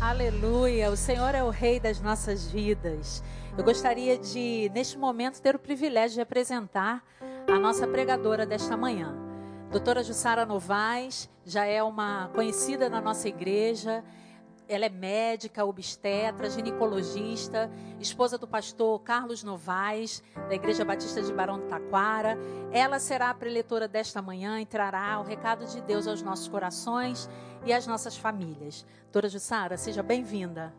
Aleluia, o Senhor é o Rei das nossas vidas. Eu gostaria de, neste momento, ter o privilégio de apresentar a nossa pregadora desta manhã. Doutora Jussara Novaes já é uma conhecida na nossa igreja. Ela é médica, obstetra, ginecologista, esposa do pastor Carlos Novaes, da Igreja Batista de Barão do Taquara. Ela será a preletora desta manhã e trará o recado de Deus aos nossos corações e às nossas famílias. Doutora Jussara, seja bem-vinda.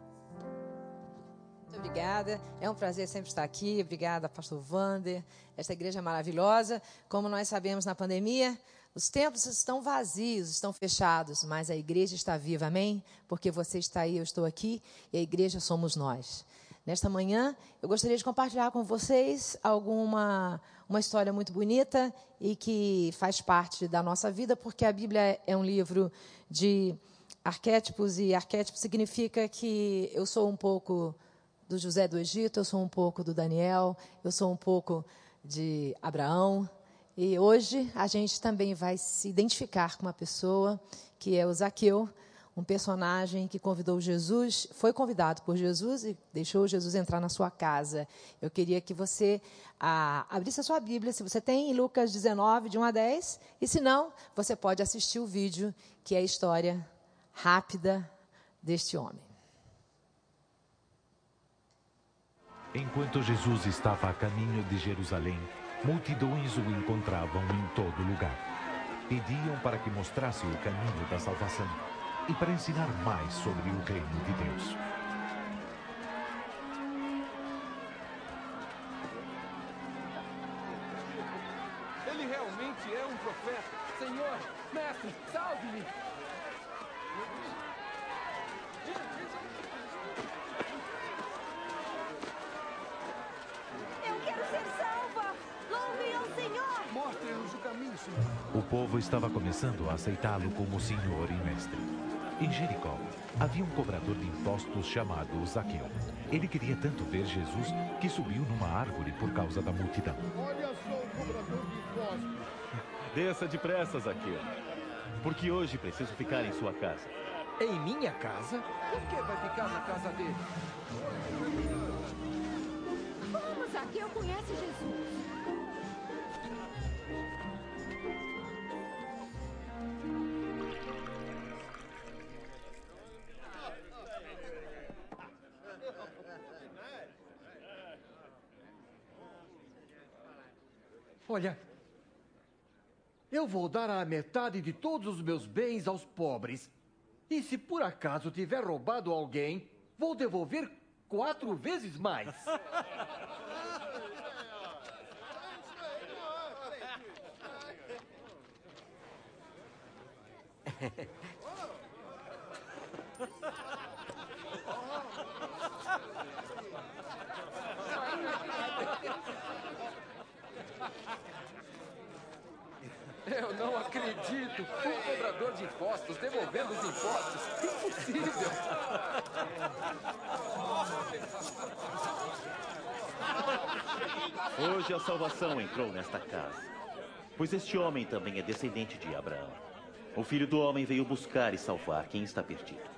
Muito obrigada. É um prazer sempre estar aqui. Obrigada, pastor Vander. Esta igreja é maravilhosa. Como nós sabemos na pandemia, os templos estão vazios, estão fechados, mas a igreja está viva, amém? Porque você está aí, eu estou aqui, e a igreja somos nós. Nesta manhã, eu gostaria de compartilhar com vocês alguma uma história muito bonita e que faz parte da nossa vida, porque a Bíblia é um livro de arquétipos e arquétipo significa que eu sou um pouco do José do Egito, eu sou um pouco do Daniel, eu sou um pouco de Abraão, e hoje a gente também vai se identificar com uma pessoa que é o Zaqueu, um personagem que convidou Jesus, foi convidado por Jesus e deixou Jesus entrar na sua casa. Eu queria que você ah, abrisse a sua Bíblia, se você tem, em Lucas 19, de 1 a 10, e se não, você pode assistir o vídeo, que é a história rápida deste homem. Enquanto Jesus estava a caminho de Jerusalém, Multidões o encontravam em todo lugar. Pediam para que mostrasse o caminho da salvação e para ensinar mais sobre o reino de Deus. Ele realmente é um profeta. Senhor, mestre, salve-me! O povo estava começando a aceitá-lo como senhor e mestre. Em Jericó, havia um cobrador de impostos chamado Zaqueu. Ele queria tanto ver Jesus que subiu numa árvore por causa da multidão. Olha só o cobrador de impostos. Desça depressa, Zaqueu, porque hoje preciso ficar em sua casa. Em minha casa? Por que vai ficar na casa dele? Como Zaqueu conhece Jesus? Olha, eu vou dar a metade de todos os meus bens aos pobres. E se por acaso tiver roubado alguém, vou devolver quatro vezes mais. Eu não acredito! Um cobrador de impostos devolvendo os impostos! Impossível! Hoje a salvação entrou nesta casa, pois este homem também é descendente de Abraão. O filho do homem veio buscar e salvar quem está perdido.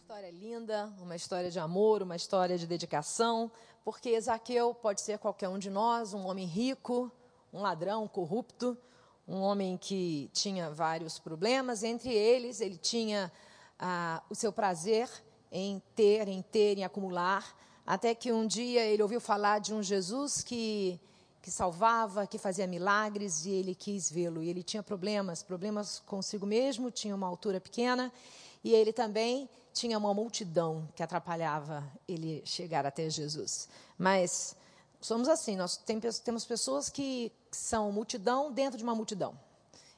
História linda, uma história de amor, uma história de dedicação, porque Zaqueu pode ser qualquer um de nós, um homem rico, um ladrão corrupto, um homem que tinha vários problemas, entre eles ele tinha ah, o seu prazer em ter, em ter, em acumular, até que um dia ele ouviu falar de um Jesus que que salvava, que fazia milagres e ele quis vê-lo. E ele tinha problemas, problemas consigo mesmo, tinha uma altura pequena e ele também tinha uma multidão que atrapalhava ele chegar até Jesus. Mas somos assim, nós temos pessoas que são multidão dentro de uma multidão.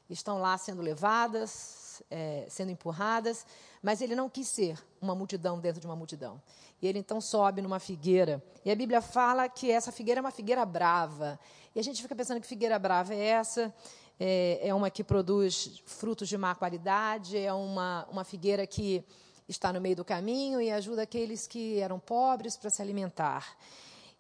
Estão lá sendo levadas, é, sendo empurradas, mas ele não quis ser uma multidão dentro de uma multidão. E ele então sobe numa figueira. E a Bíblia fala que essa figueira é uma figueira brava. E a gente fica pensando que figueira brava é essa. É, é uma que produz frutos de má qualidade, é uma, uma figueira que está no meio do caminho e ajuda aqueles que eram pobres para se alimentar.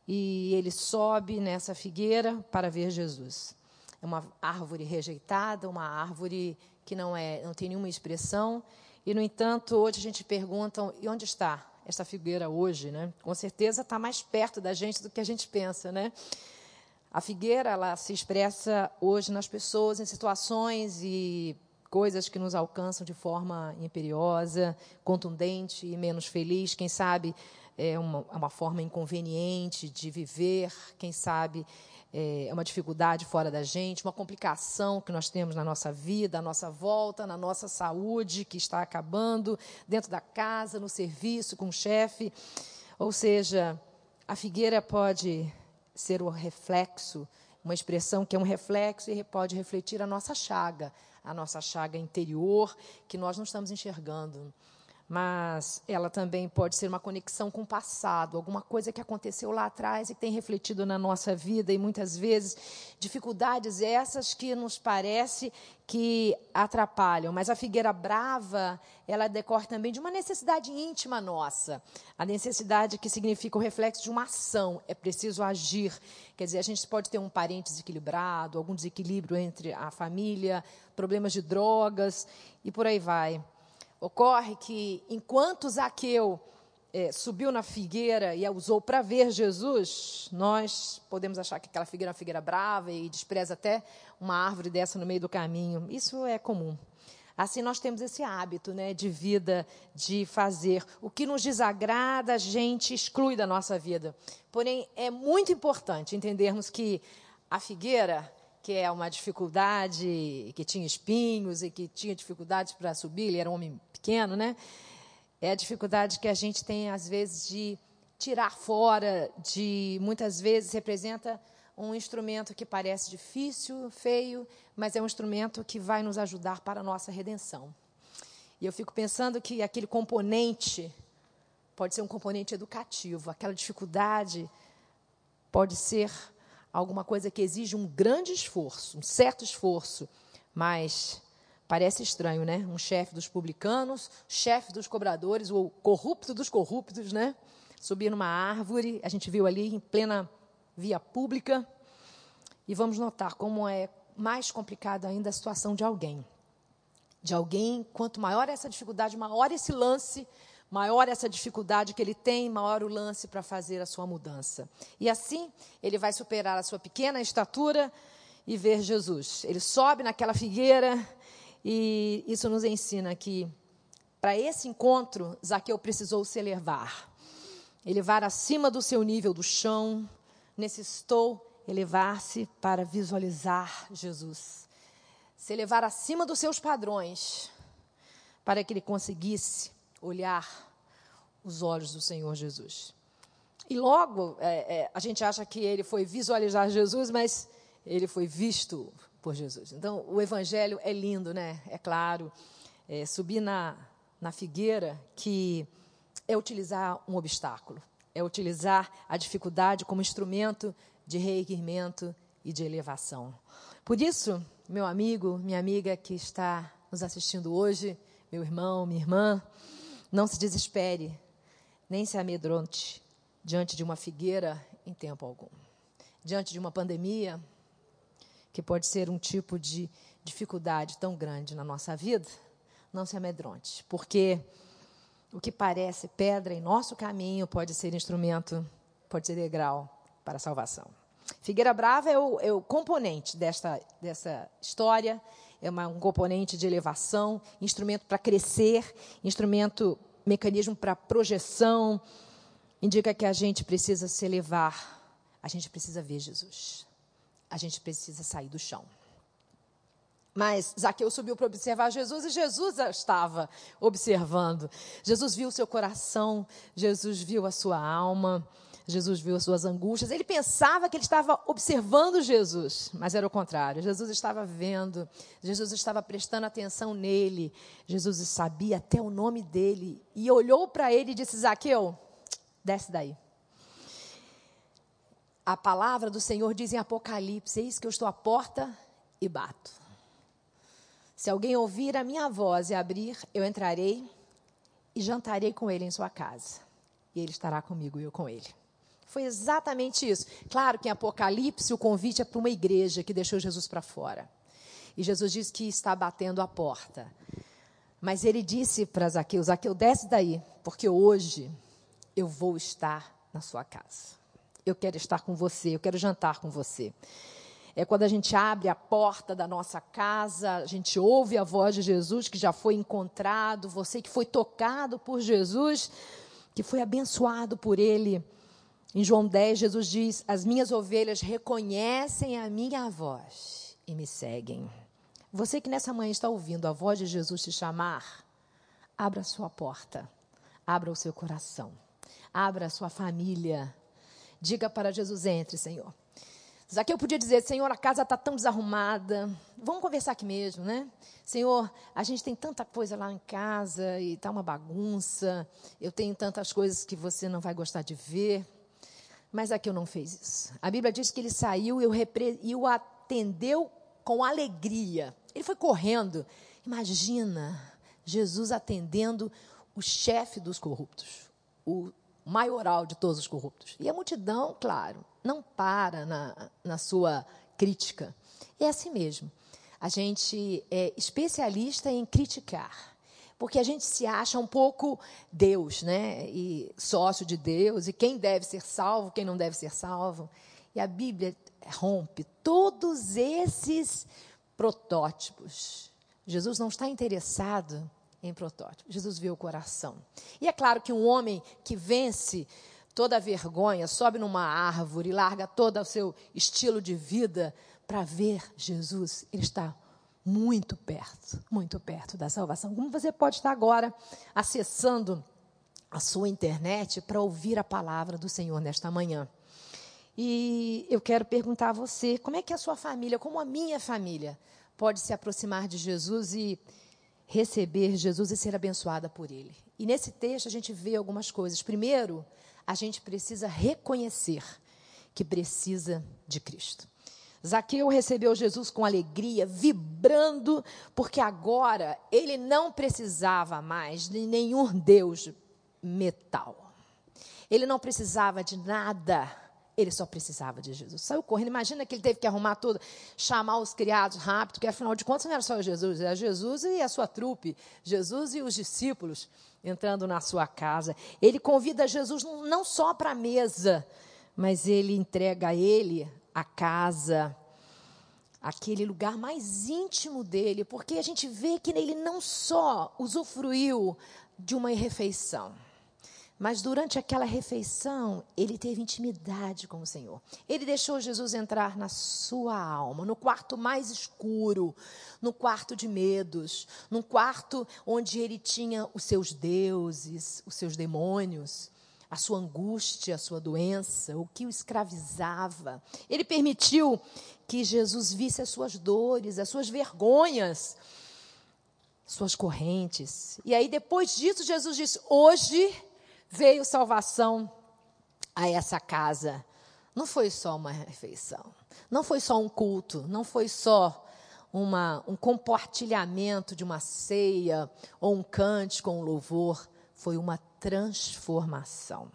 E ele sobe nessa figueira para ver Jesus. É uma árvore rejeitada, uma árvore que não é, não tem nenhuma expressão. E no entanto, hoje a gente pergunta, e onde está esta figueira hoje, né? Com certeza está mais perto da gente do que a gente pensa, né? A figueira ela se expressa hoje nas pessoas em situações e coisas que nos alcançam de forma imperiosa, contundente e menos feliz. Quem sabe é uma, é uma forma inconveniente de viver, quem sabe é uma dificuldade fora da gente, uma complicação que nós temos na nossa vida, à nossa volta, na nossa saúde que está acabando, dentro da casa, no serviço, com o chefe. Ou seja, a figueira pode ser o reflexo, uma expressão que é um reflexo e pode refletir a nossa chaga, a nossa chaga interior que nós não estamos enxergando mas ela também pode ser uma conexão com o passado, alguma coisa que aconteceu lá atrás e tem refletido na nossa vida e muitas vezes dificuldades essas que nos parece que atrapalham. Mas a figueira brava, ela decorre também de uma necessidade íntima nossa, a necessidade que significa o reflexo de uma ação. É preciso agir. Quer dizer, a gente pode ter um parente desequilibrado, algum desequilíbrio entre a família, problemas de drogas e por aí vai. Ocorre que, enquanto Zaqueu é, subiu na figueira e a usou para ver Jesus, nós podemos achar que aquela figueira é uma figueira brava e despreza até uma árvore dessa no meio do caminho. Isso é comum. Assim, nós temos esse hábito né, de vida, de fazer. O que nos desagrada, a gente exclui da nossa vida. Porém, é muito importante entendermos que a figueira que é uma dificuldade, que tinha espinhos e que tinha dificuldades para subir, ele era um homem pequeno, né? É a dificuldade que a gente tem, às vezes, de tirar fora, de muitas vezes representa um instrumento que parece difícil, feio, mas é um instrumento que vai nos ajudar para a nossa redenção. E eu fico pensando que aquele componente pode ser um componente educativo, aquela dificuldade pode ser alguma coisa que exige um grande esforço, um certo esforço, mas parece estranho, né? Um chefe dos publicanos, chefe dos cobradores, o corrupto dos corruptos, né? Subir numa árvore, a gente viu ali em plena via pública, e vamos notar como é mais complicada ainda a situação de alguém. De alguém, quanto maior essa dificuldade, maior esse lance maior essa dificuldade que ele tem, maior o lance para fazer a sua mudança. E assim, ele vai superar a sua pequena estatura e ver Jesus. Ele sobe naquela figueira e isso nos ensina que para esse encontro, Zaqueu precisou se elevar. Elevar acima do seu nível do chão, necessitou elevar-se para visualizar Jesus. Se elevar acima dos seus padrões, para que ele conseguisse olhar os olhos do Senhor Jesus. E logo, é, é, a gente acha que ele foi visualizar Jesus, mas ele foi visto por Jesus. Então, o evangelho é lindo, né? É claro. É, subir na, na figueira, que é utilizar um obstáculo, é utilizar a dificuldade como instrumento de reerguimento e de elevação. Por isso, meu amigo, minha amiga que está nos assistindo hoje, meu irmão, minha irmã, não se desespere, nem se amedronte diante de uma figueira em tempo algum. Diante de uma pandemia, que pode ser um tipo de dificuldade tão grande na nossa vida, não se amedronte, porque o que parece pedra em nosso caminho pode ser instrumento, pode ser degrau para a salvação. Figueira Brava é o, é o componente desta, dessa história é uma, um componente de elevação, instrumento para crescer, instrumento, mecanismo para projeção, indica que a gente precisa se elevar, a gente precisa ver Jesus, a gente precisa sair do chão. Mas Zaqueu subiu para observar Jesus e Jesus estava observando. Jesus viu o seu coração, Jesus viu a sua alma. Jesus viu as suas angústias. Ele pensava que ele estava observando Jesus, mas era o contrário. Jesus estava vendo, Jesus estava prestando atenção nele. Jesus sabia até o nome dele e olhou para ele e disse: Zaqueu, desce daí. A palavra do Senhor diz em Apocalipse: Eis que eu estou à porta e bato. Se alguém ouvir a minha voz e abrir, eu entrarei e jantarei com ele em sua casa. E ele estará comigo e eu com ele. Foi exatamente isso. Claro que em Apocalipse o convite é para uma igreja que deixou Jesus para fora. E Jesus diz que está batendo a porta. Mas ele disse para Zaqueu: Zaqueu, desce daí, porque hoje eu vou estar na sua casa. Eu quero estar com você, eu quero jantar com você. É quando a gente abre a porta da nossa casa, a gente ouve a voz de Jesus que já foi encontrado, você que foi tocado por Jesus, que foi abençoado por Ele. Em João 10, Jesus diz: As minhas ovelhas reconhecem a minha voz e me seguem. Você que nessa manhã está ouvindo a voz de Jesus te chamar, abra a sua porta, abra o seu coração, abra a sua família. Diga para Jesus: entre, Senhor. Zaqueu podia dizer: Senhor, a casa está tão desarrumada. Vamos conversar aqui mesmo, né? Senhor, a gente tem tanta coisa lá em casa e está uma bagunça. Eu tenho tantas coisas que você não vai gostar de ver. Mas Zaqueu não fez isso. A Bíblia diz que ele saiu e o, repre... e o atendeu com alegria. Ele foi correndo. Imagina Jesus atendendo o chefe dos corruptos, o maioral de todos os corruptos. E a multidão, claro, não para na, na sua crítica. É assim mesmo. A gente é especialista em criticar. Porque a gente se acha um pouco Deus, né? E sócio de Deus, e quem deve ser salvo, quem não deve ser salvo. E a Bíblia rompe todos esses protótipos. Jesus não está interessado em protótipo. Jesus vê o coração. E é claro que um homem que vence toda a vergonha, sobe numa árvore, larga todo o seu estilo de vida para ver Jesus, ele está muito perto, muito perto da salvação. Como você pode estar agora acessando a sua internet para ouvir a palavra do Senhor nesta manhã? E eu quero perguntar a você, como é que a sua família, como a minha família, pode se aproximar de Jesus e receber Jesus e ser abençoada por Ele. E nesse texto a gente vê algumas coisas. Primeiro, a gente precisa reconhecer que precisa de Cristo. Zaqueu recebeu Jesus com alegria, vibrando, porque agora ele não precisava mais de nenhum Deus metal. Ele não precisava de nada ele só precisava de Jesus. Saiu correndo. Imagina que ele teve que arrumar tudo, chamar os criados rápido, porque afinal de contas não era só Jesus, era Jesus e a sua trupe, Jesus e os discípulos entrando na sua casa. Ele convida Jesus não só para a mesa, mas ele entrega a ele a casa, aquele lugar mais íntimo dele, porque a gente vê que ele não só usufruiu de uma refeição mas durante aquela refeição, ele teve intimidade com o Senhor. Ele deixou Jesus entrar na sua alma, no quarto mais escuro, no quarto de medos, num quarto onde ele tinha os seus deuses, os seus demônios, a sua angústia, a sua doença, o que o escravizava. Ele permitiu que Jesus visse as suas dores, as suas vergonhas, suas correntes. E aí, depois disso, Jesus disse: Hoje veio salvação a essa casa. Não foi só uma refeição, não foi só um culto, não foi só uma, um compartilhamento de uma ceia ou um cântico com um louvor, foi uma transformação.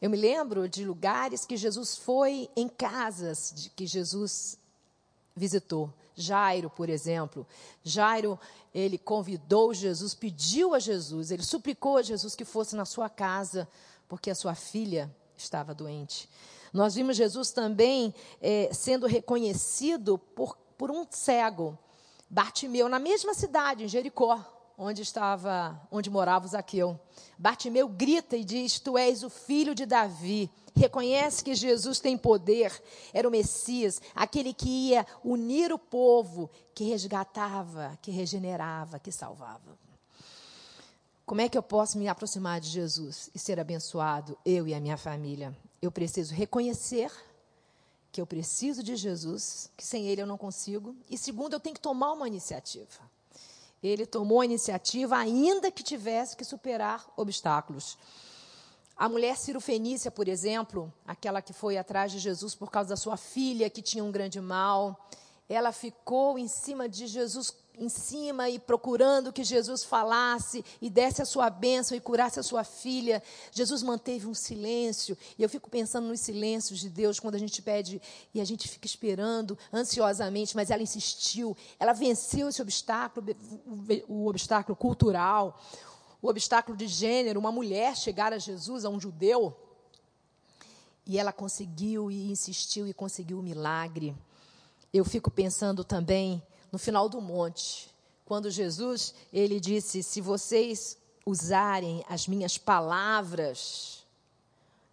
Eu me lembro de lugares que Jesus foi em casas de que Jesus visitou. Jairo, por exemplo. Jairo, ele convidou Jesus, pediu a Jesus, ele suplicou a Jesus que fosse na sua casa, porque a sua filha estava doente. Nós vimos Jesus também é, sendo reconhecido por, por um cego, Bartimeu, na mesma cidade, em Jericó, onde estava, onde morava Zaqueu. Bartimeu grita e diz: Tu és o filho de Davi reconhece que Jesus tem poder, era o Messias, aquele que ia unir o povo, que resgatava, que regenerava, que salvava. Como é que eu posso me aproximar de Jesus e ser abençoado, eu e a minha família? Eu preciso reconhecer que eu preciso de Jesus, que sem Ele eu não consigo. E segundo, eu tenho que tomar uma iniciativa. Ele tomou a iniciativa, ainda que tivesse que superar obstáculos. A mulher Fenícia, por exemplo, aquela que foi atrás de Jesus por causa da sua filha que tinha um grande mal, ela ficou em cima de Jesus em cima e procurando que Jesus falasse e desse a sua bênção e curasse a sua filha. Jesus manteve um silêncio. E eu fico pensando nos silêncios de Deus quando a gente pede e a gente fica esperando ansiosamente, mas ela insistiu. Ela venceu esse obstáculo, o obstáculo cultural, o obstáculo de gênero, uma mulher chegar a Jesus, a um judeu. E ela conseguiu e insistiu e conseguiu o milagre. Eu fico pensando também no final do monte, quando Jesus ele disse: "Se vocês usarem as minhas palavras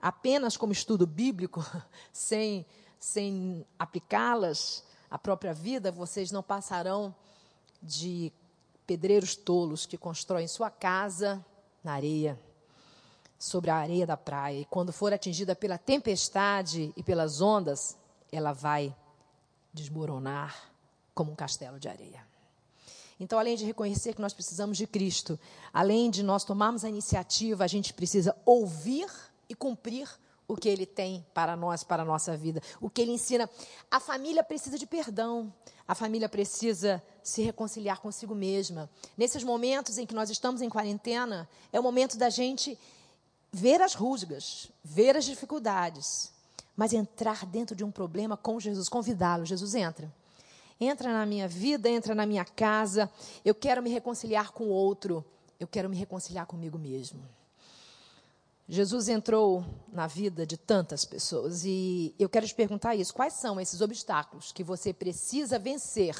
apenas como estudo bíblico, sem sem aplicá-las à própria vida, vocês não passarão de pedreiros tolos que constroem sua casa na areia, sobre a areia da praia. E quando for atingida pela tempestade e pelas ondas, ela vai desmoronar como um castelo de areia. Então, além de reconhecer que nós precisamos de Cristo, além de nós tomarmos a iniciativa, a gente precisa ouvir e cumprir o que ele tem para nós, para a nossa vida, o que ele ensina. A família precisa de perdão, a família precisa se reconciliar consigo mesma. Nesses momentos em que nós estamos em quarentena, é o momento da gente ver as rusgas, ver as dificuldades, mas entrar dentro de um problema com Jesus, convidá-lo. Jesus entra entra na minha vida, entra na minha casa. Eu quero me reconciliar com o outro. Eu quero me reconciliar comigo mesmo. Jesus entrou na vida de tantas pessoas e eu quero te perguntar isso: quais são esses obstáculos que você precisa vencer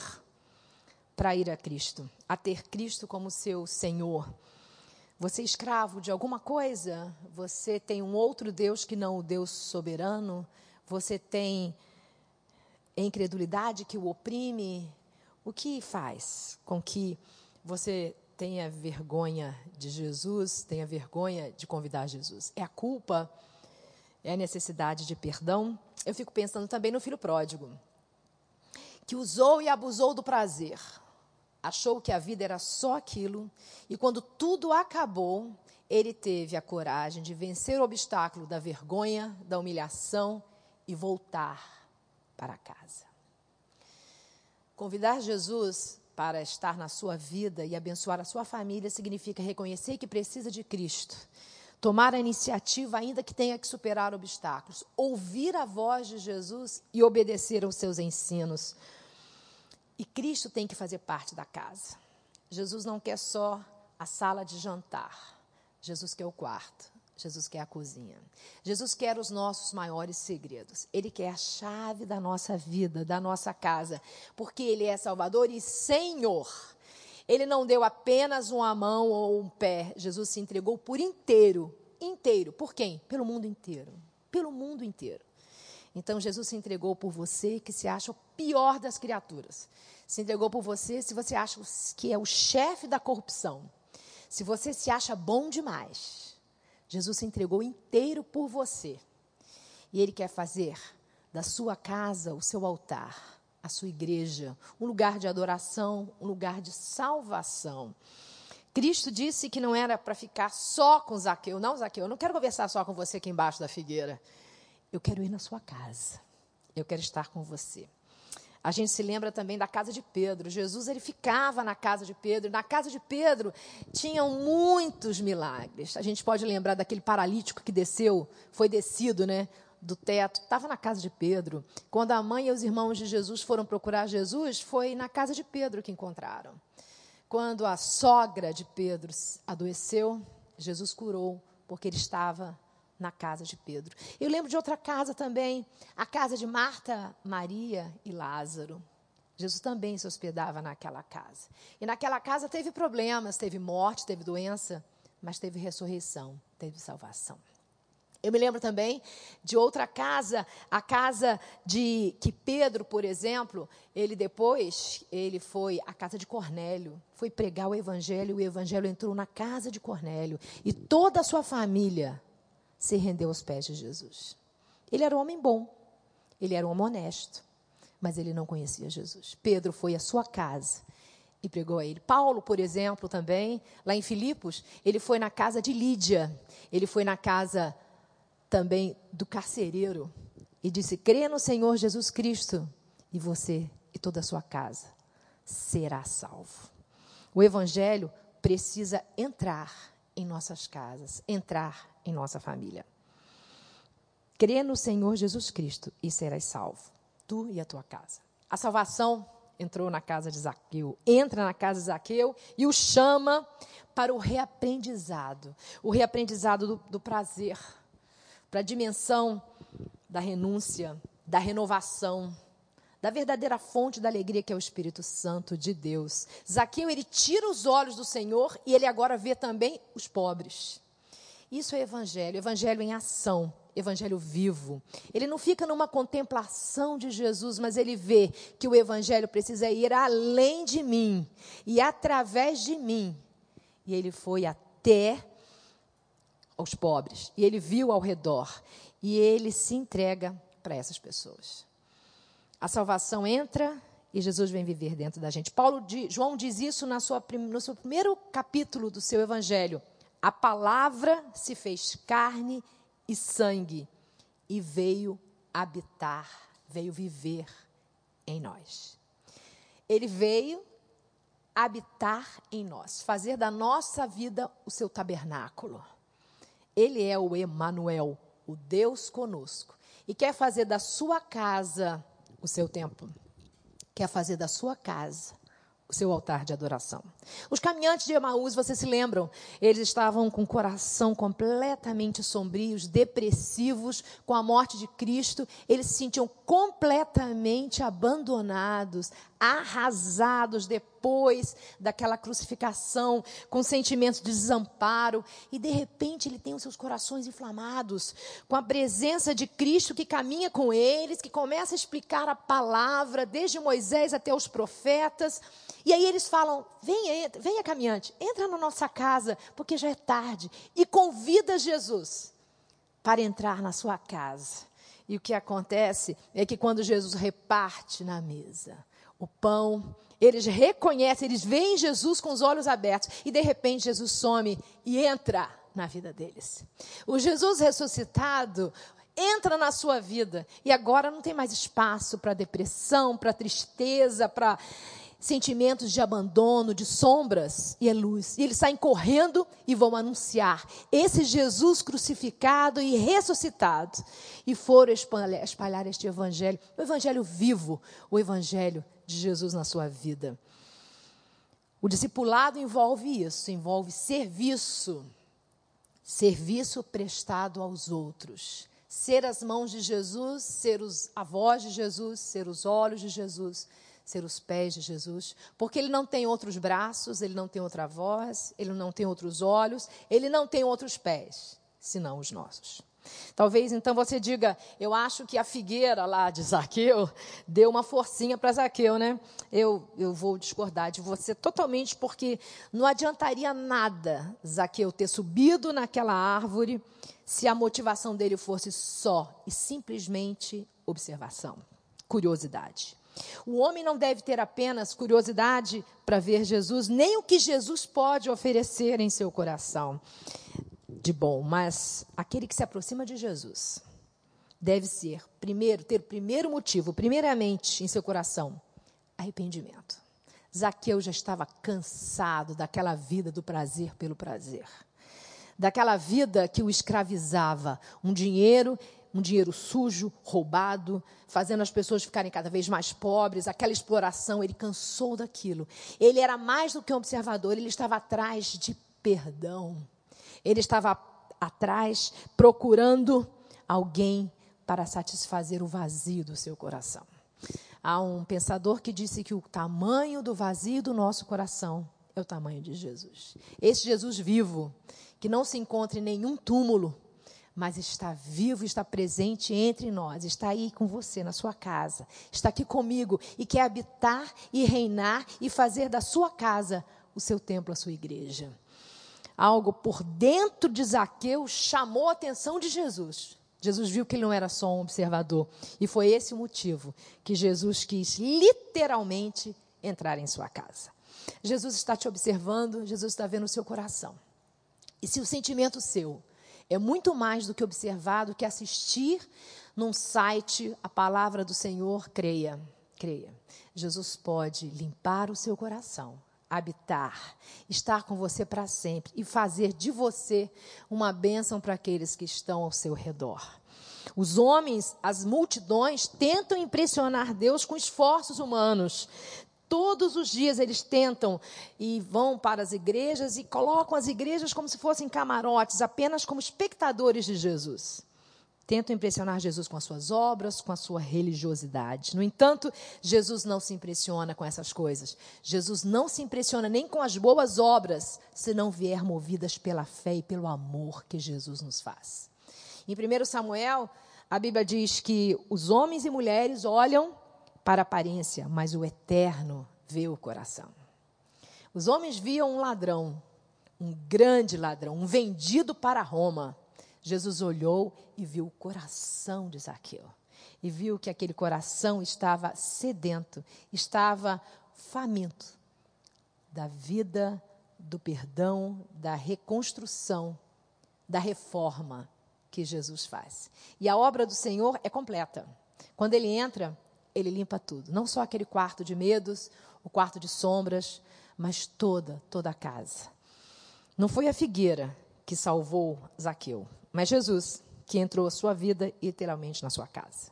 para ir a Cristo, a ter Cristo como seu Senhor? Você é escravo de alguma coisa? Você tem um outro Deus que não o Deus soberano? Você tem é incredulidade que o oprime, o que faz com que você tenha vergonha de Jesus, tenha vergonha de convidar Jesus? É a culpa? É a necessidade de perdão? Eu fico pensando também no filho pródigo, que usou e abusou do prazer. Achou que a vida era só aquilo, e quando tudo acabou, ele teve a coragem de vencer o obstáculo da vergonha, da humilhação e voltar para casa. Convidar Jesus para estar na sua vida e abençoar a sua família significa reconhecer que precisa de Cristo. Tomar a iniciativa, ainda que tenha que superar obstáculos. Ouvir a voz de Jesus e obedecer aos seus ensinos. E Cristo tem que fazer parte da casa. Jesus não quer só a sala de jantar. Jesus quer o quarto. Jesus quer a cozinha. Jesus quer os nossos maiores segredos. Ele quer a chave da nossa vida, da nossa casa, porque Ele é Salvador e Senhor. Ele não deu apenas uma mão ou um pé. Jesus se entregou por inteiro. Inteiro. Por quem? Pelo mundo inteiro. Pelo mundo inteiro. Então Jesus se entregou por você que se acha o pior das criaturas. Se entregou por você se você acha que é o chefe da corrupção. Se você se acha bom demais Jesus se entregou inteiro por você. E Ele quer fazer da sua casa o seu altar, a sua igreja, um lugar de adoração, um lugar de salvação. Cristo disse que não era para ficar só com Zaqueu. Não, Zaqueu, eu não quero conversar só com você aqui embaixo da figueira. Eu quero ir na sua casa. Eu quero estar com você. A gente se lembra também da casa de Pedro. Jesus ele ficava na casa de Pedro. Na casa de Pedro tinham muitos milagres. A gente pode lembrar daquele paralítico que desceu, foi descido, né, do teto. Estava na casa de Pedro. Quando a mãe e os irmãos de Jesus foram procurar Jesus, foi na casa de Pedro que encontraram. Quando a sogra de Pedro adoeceu, Jesus curou, porque ele estava na casa de Pedro. Eu lembro de outra casa também, a casa de Marta, Maria e Lázaro. Jesus também se hospedava naquela casa. E naquela casa teve problemas, teve morte, teve doença, mas teve ressurreição, teve salvação. Eu me lembro também de outra casa, a casa de que Pedro, por exemplo, ele depois, ele foi à casa de Cornélio, foi pregar o evangelho, o evangelho entrou na casa de Cornélio e toda a sua família se rendeu aos pés de Jesus. Ele era um homem bom, ele era um homem honesto, mas ele não conhecia Jesus. Pedro foi à sua casa e pregou a ele. Paulo, por exemplo, também, lá em Filipos, ele foi na casa de Lídia, ele foi na casa também do carcereiro e disse: crê no Senhor Jesus Cristo e você e toda a sua casa será salvo. O evangelho precisa entrar em nossas casas, entrar em nossa família. Crê no Senhor Jesus Cristo e serás salvo, tu e a tua casa. A salvação entrou na casa de Zaqueu, entra na casa de Zaqueu e o chama para o reaprendizado o reaprendizado do, do prazer, para a dimensão da renúncia, da renovação, da verdadeira fonte da alegria que é o Espírito Santo de Deus. Zaqueu, ele tira os olhos do Senhor e ele agora vê também os pobres. Isso é evangelho, evangelho em ação, evangelho vivo. Ele não fica numa contemplação de Jesus, mas ele vê que o evangelho precisa ir além de mim e através de mim. E ele foi até os pobres, e ele viu ao redor, e ele se entrega para essas pessoas. A salvação entra e Jesus vem viver dentro da gente. Paulo, João diz isso na sua, no seu primeiro capítulo do seu evangelho. A palavra se fez carne e sangue e veio habitar, veio viver em nós. Ele veio habitar em nós, fazer da nossa vida o seu tabernáculo. Ele é o Emanuel, o Deus conosco, e quer fazer da sua casa o seu templo. Quer fazer da sua casa o seu altar de adoração. Os caminhantes de Emaús, vocês se lembram? Eles estavam com o coração completamente sombrios, depressivos com a morte de Cristo. Eles se sentiam completamente abandonados, arrasados depois daquela crucificação, com sentimentos de desamparo, e de repente ele tem os seus corações inflamados com a presença de Cristo que caminha com eles, que começa a explicar a palavra desde Moisés até os profetas. E aí eles falam: venha, venha caminhante, entra na nossa casa, porque já é tarde, e convida Jesus para entrar na sua casa. E o que acontece é que quando Jesus reparte na mesa, o pão, eles reconhecem, eles veem Jesus com os olhos abertos e de repente Jesus some e entra na vida deles. O Jesus ressuscitado entra na sua vida e agora não tem mais espaço para depressão, para tristeza, para sentimentos de abandono, de sombras, e é luz. E eles saem correndo e vão anunciar esse Jesus crucificado e ressuscitado. E foram espalhar, este evangelho, o evangelho vivo, o evangelho de Jesus na sua vida. O discipulado envolve isso, envolve serviço. Serviço prestado aos outros. Ser as mãos de Jesus, ser os, a voz de Jesus, ser os olhos de Jesus, ser os pés de Jesus, porque ele não tem outros braços, ele não tem outra voz, ele não tem outros olhos, ele não tem outros pés, senão os nossos. Talvez então você diga, eu acho que a figueira lá de Zaqueu deu uma forcinha para Zaqueu, né? Eu, eu vou discordar de você totalmente, porque não adiantaria nada Zaqueu ter subido naquela árvore se a motivação dele fosse só e simplesmente observação, curiosidade. O homem não deve ter apenas curiosidade para ver Jesus, nem o que Jesus pode oferecer em seu coração de bom, mas aquele que se aproxima de Jesus deve ser, primeiro, ter o primeiro motivo, primeiramente em seu coração, arrependimento. Zaqueu já estava cansado daquela vida do prazer pelo prazer. Daquela vida que o escravizava, um dinheiro, um dinheiro sujo, roubado, fazendo as pessoas ficarem cada vez mais pobres, aquela exploração, ele cansou daquilo. Ele era mais do que um observador, ele estava atrás de perdão. Ele estava atrás procurando alguém para satisfazer o vazio do seu coração. Há um pensador que disse que o tamanho do vazio do nosso coração é o tamanho de Jesus. Esse Jesus vivo, que não se encontra em nenhum túmulo, mas está vivo, está presente entre nós, está aí com você na sua casa, está aqui comigo e quer habitar e reinar e fazer da sua casa o seu templo, a sua igreja algo por dentro de Zaqueu chamou a atenção de Jesus. Jesus viu que ele não era só um observador. E foi esse o motivo que Jesus quis literalmente entrar em sua casa. Jesus está te observando, Jesus está vendo o seu coração. E se o sentimento seu é muito mais do que observar, do que assistir num site a palavra do Senhor, creia. creia. Jesus pode limpar o seu coração, habitar, estar com você para sempre e fazer de você uma bênção para aqueles que estão ao seu redor. Os homens, as multidões, tentam impressionar Deus com esforços humanos. Todos os dias eles tentam e vão para as igrejas e colocam as igrejas como se fossem camarotes, apenas como espectadores de Jesus tentam impressionar Jesus com as suas obras, com a sua religiosidade. No entanto, Jesus não se impressiona com essas coisas. Jesus não se impressiona nem com as boas obras, se não vier movidas pela fé e pelo amor que Jesus nos faz. Em 1 Samuel, a Bíblia diz que os homens e mulheres olham para a aparência, mas o eterno vê o coração. Os homens viam um ladrão, um grande ladrão, um vendido para Roma. Jesus olhou e viu o coração de Zaqueu. E viu que aquele coração estava sedento, estava faminto da vida, do perdão, da reconstrução, da reforma que Jesus faz. E a obra do Senhor é completa. Quando ele entra, ele limpa tudo. Não só aquele quarto de medos, o quarto de sombras, mas toda, toda a casa. Não foi a figueira que salvou Zaqueu, mas Jesus que entrou a sua vida literalmente na sua casa.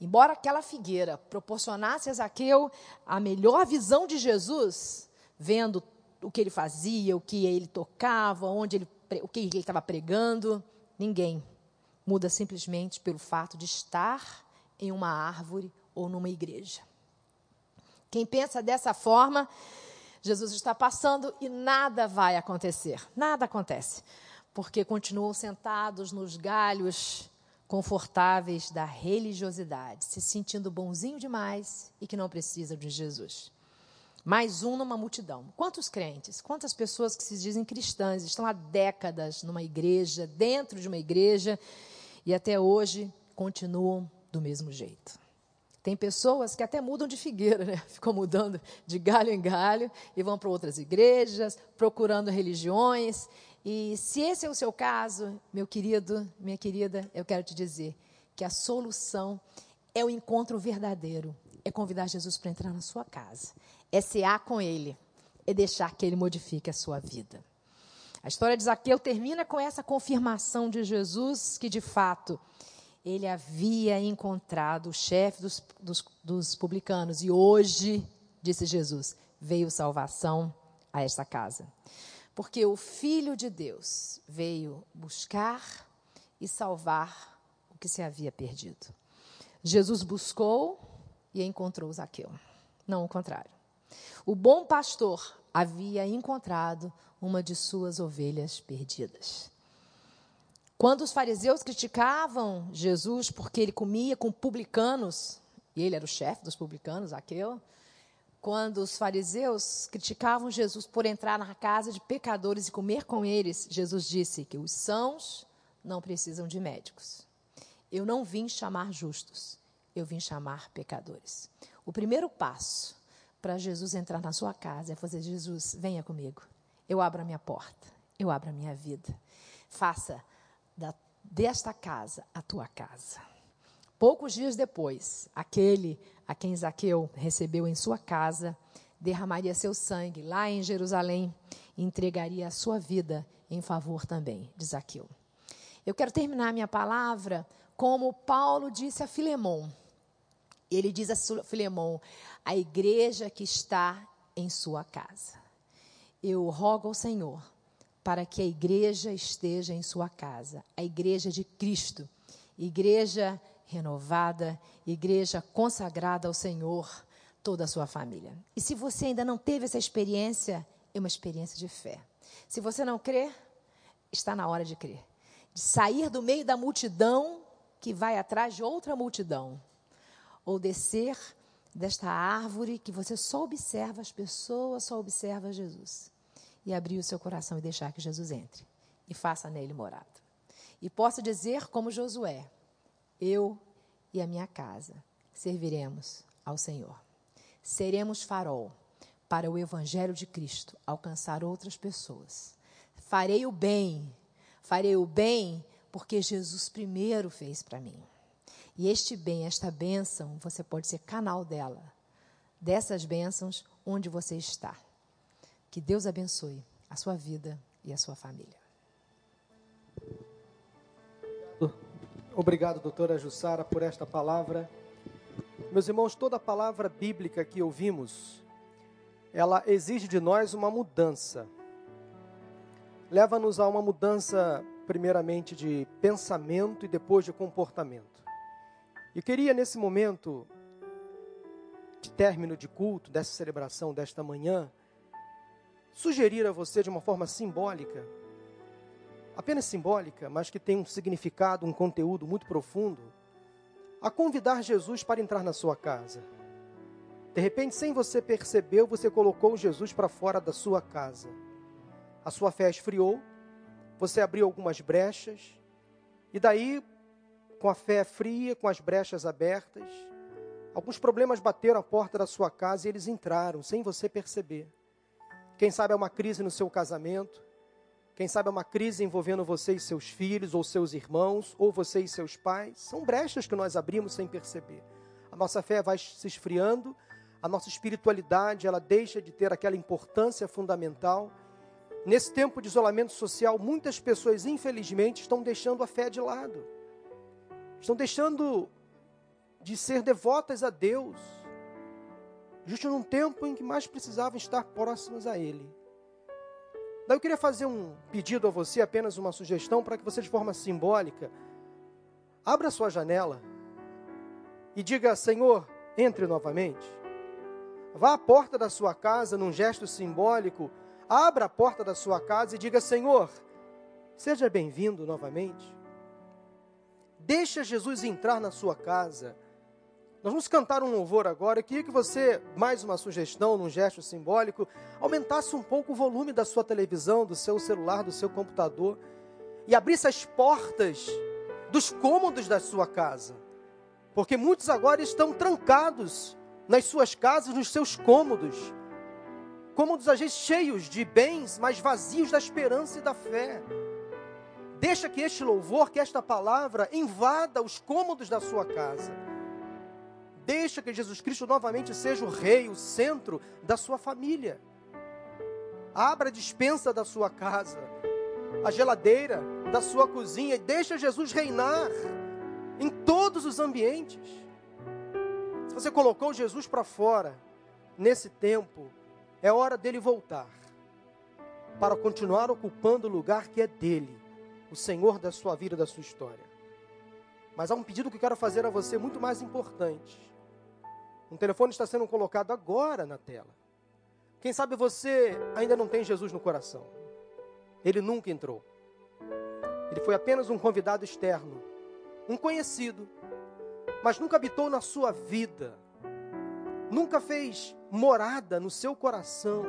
Embora aquela figueira proporcionasse a Zaqueu a melhor visão de Jesus, vendo o que ele fazia, o que ele tocava, onde ele, o que ele estava pregando, ninguém muda simplesmente pelo fato de estar em uma árvore ou numa igreja. Quem pensa dessa forma, Jesus está passando e nada vai acontecer. Nada acontece porque continuam sentados nos galhos confortáveis da religiosidade, se sentindo bonzinho demais e que não precisam de Jesus. Mais um numa multidão. Quantos crentes, quantas pessoas que se dizem cristãs estão há décadas numa igreja, dentro de uma igreja, e até hoje continuam do mesmo jeito. Tem pessoas que até mudam de figueira, né? ficam mudando de galho em galho e vão para outras igrejas, procurando religiões e se esse é o seu caso, meu querido, minha querida, eu quero te dizer que a solução é o encontro verdadeiro. É convidar Jesus para entrar na sua casa. É cear com Ele. É deixar que Ele modifique a sua vida. A história de Zaqueu termina com essa confirmação de Jesus que, de fato, ele havia encontrado o chefe dos, dos, dos publicanos. E hoje, disse Jesus, veio salvação a esta casa. Porque o Filho de Deus veio buscar e salvar o que se havia perdido. Jesus buscou e encontrou Zaqueu, não o contrário. O bom pastor havia encontrado uma de suas ovelhas perdidas. Quando os fariseus criticavam Jesus porque ele comia com publicanos, e ele era o chefe dos publicanos, Zaqueu, quando os fariseus criticavam Jesus por entrar na casa de pecadores e comer com eles, Jesus disse que os sãos não precisam de médicos. Eu não vim chamar justos, eu vim chamar pecadores. O primeiro passo para Jesus entrar na sua casa é fazer: Jesus, venha comigo. Eu abro a minha porta, eu abro a minha vida. Faça desta casa a tua casa. Poucos dias depois, aquele a quem Zaqueu recebeu em sua casa derramaria seu sangue lá em Jerusalém e entregaria a sua vida em favor também de Zaqueu. Eu quero terminar minha palavra como Paulo disse a Filemon. Ele diz a Filemon: a igreja que está em sua casa. Eu rogo ao Senhor para que a igreja esteja em sua casa, a igreja de Cristo, igreja renovada, igreja consagrada ao Senhor, toda a sua família. E se você ainda não teve essa experiência, é uma experiência de fé. Se você não crê, está na hora de crer. De sair do meio da multidão que vai atrás de outra multidão. Ou descer desta árvore que você só observa as pessoas, só observa Jesus. E abrir o seu coração e deixar que Jesus entre. E faça nele morada. E posso dizer como Josué: eu e a minha casa serviremos ao Senhor. Seremos farol para o Evangelho de Cristo alcançar outras pessoas. Farei o bem, farei o bem porque Jesus primeiro fez para mim. E este bem, esta bênção, você pode ser canal dela, dessas bênçãos onde você está. Que Deus abençoe a sua vida e a sua família. Obrigado, doutora Jussara, por esta palavra. Meus irmãos, toda palavra bíblica que ouvimos, ela exige de nós uma mudança. Leva-nos a uma mudança, primeiramente, de pensamento e depois de comportamento. Eu queria, nesse momento de término de culto, dessa celebração desta manhã, sugerir a você de uma forma simbólica apenas simbólica, mas que tem um significado, um conteúdo muito profundo, a convidar Jesus para entrar na sua casa. De repente, sem você perceber, você colocou Jesus para fora da sua casa. A sua fé esfriou, você abriu algumas brechas, e daí, com a fé fria, com as brechas abertas, alguns problemas bateram a porta da sua casa e eles entraram sem você perceber. Quem sabe é uma crise no seu casamento, quem sabe é uma crise envolvendo você e seus filhos, ou seus irmãos, ou você e seus pais. São brechas que nós abrimos sem perceber. A nossa fé vai se esfriando, a nossa espiritualidade ela deixa de ter aquela importância fundamental. Nesse tempo de isolamento social, muitas pessoas, infelizmente, estão deixando a fé de lado. Estão deixando de ser devotas a Deus, justo num tempo em que mais precisavam estar próximos a Ele. Daí eu queria fazer um pedido a você, apenas uma sugestão, para que você, de forma simbólica, abra sua janela e diga: Senhor, entre novamente. Vá à porta da sua casa num gesto simbólico, abra a porta da sua casa e diga: Senhor, seja bem-vindo novamente. Deixa Jesus entrar na sua casa. Nós vamos cantar um louvor agora. Eu queria que você, mais uma sugestão, num gesto simbólico, aumentasse um pouco o volume da sua televisão, do seu celular, do seu computador e abrisse as portas dos cômodos da sua casa. Porque muitos agora estão trancados nas suas casas, nos seus cômodos. Cômodos às vezes cheios de bens, mas vazios da esperança e da fé. Deixa que este louvor, que esta palavra invada os cômodos da sua casa Deixa que Jesus Cristo novamente seja o rei, o centro da sua família. Abra a dispensa da sua casa, a geladeira da sua cozinha e deixa Jesus reinar em todos os ambientes. Se você colocou Jesus para fora nesse tempo, é hora dele voltar para continuar ocupando o lugar que é dele, o Senhor da sua vida, da sua história. Mas há um pedido que eu quero fazer a você muito mais importante. Um telefone está sendo colocado agora na tela. Quem sabe você ainda não tem Jesus no coração. Ele nunca entrou. Ele foi apenas um convidado externo, um conhecido, mas nunca habitou na sua vida. Nunca fez morada no seu coração.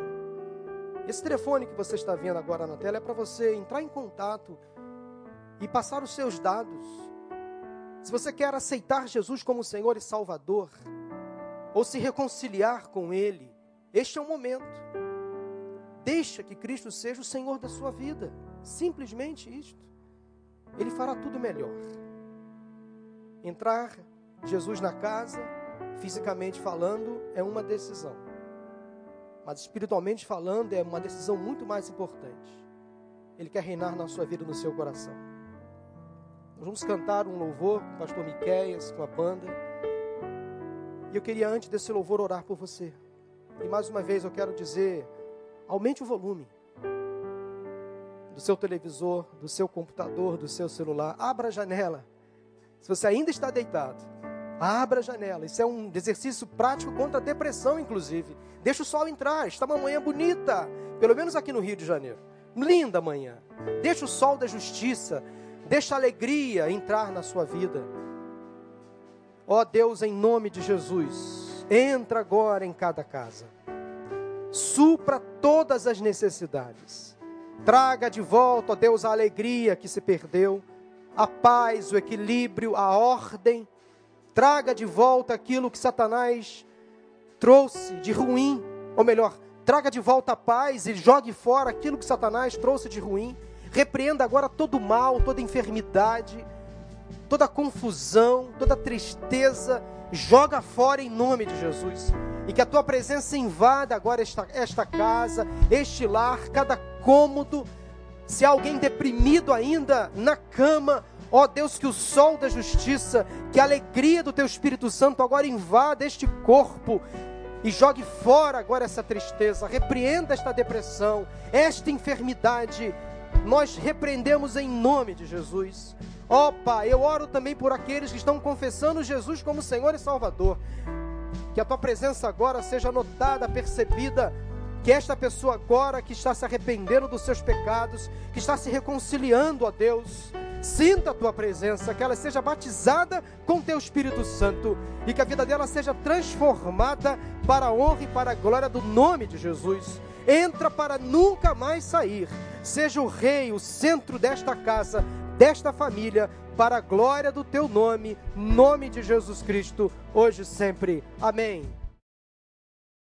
Esse telefone que você está vendo agora na tela é para você entrar em contato e passar os seus dados. Se você quer aceitar Jesus como Senhor e Salvador, ou se reconciliar com Ele, este é o momento. Deixa que Cristo seja o Senhor da sua vida. Simplesmente isto. Ele fará tudo melhor. Entrar Jesus na casa, fisicamente falando, é uma decisão. Mas espiritualmente falando, é uma decisão muito mais importante. Ele quer reinar na sua vida, no seu coração. Nós vamos cantar um louvor com o pastor Miqueias, com a banda. E eu queria, antes desse louvor, orar por você. E mais uma vez eu quero dizer: aumente o volume do seu televisor, do seu computador, do seu celular. Abra a janela. Se você ainda está deitado, abra a janela. Isso é um exercício prático contra a depressão, inclusive. Deixa o sol entrar. Está uma manhã bonita, pelo menos aqui no Rio de Janeiro. Linda manhã. Deixa o sol da justiça, deixa a alegria entrar na sua vida. Ó Deus, em nome de Jesus, entra agora em cada casa. Supra todas as necessidades. Traga de volta, ó Deus, a alegria que se perdeu, a paz, o equilíbrio, a ordem. Traga de volta aquilo que Satanás trouxe de ruim, ou melhor, traga de volta a paz e jogue fora aquilo que Satanás trouxe de ruim. Repreenda agora todo mal, toda enfermidade toda confusão, toda tristeza, joga fora em nome de Jesus. E que a tua presença invada agora esta, esta casa, este lar, cada cômodo. Se há alguém deprimido ainda na cama, ó Deus, que o sol da justiça, que a alegria do teu Espírito Santo agora invada este corpo e jogue fora agora essa tristeza, repreenda esta depressão, esta enfermidade. Nós repreendemos em nome de Jesus. Ó Pai, eu oro também por aqueles que estão confessando Jesus como Senhor e Salvador. Que a tua presença agora seja notada, percebida. Que esta pessoa agora que está se arrependendo dos seus pecados, que está se reconciliando a Deus, sinta a tua presença, que ela seja batizada com teu Espírito Santo e que a vida dela seja transformada para a honra e para a glória do nome de Jesus. Entra para nunca mais sair. Seja o rei, o centro desta casa, desta família, para a glória do teu nome, nome de Jesus Cristo, hoje e sempre. Amém.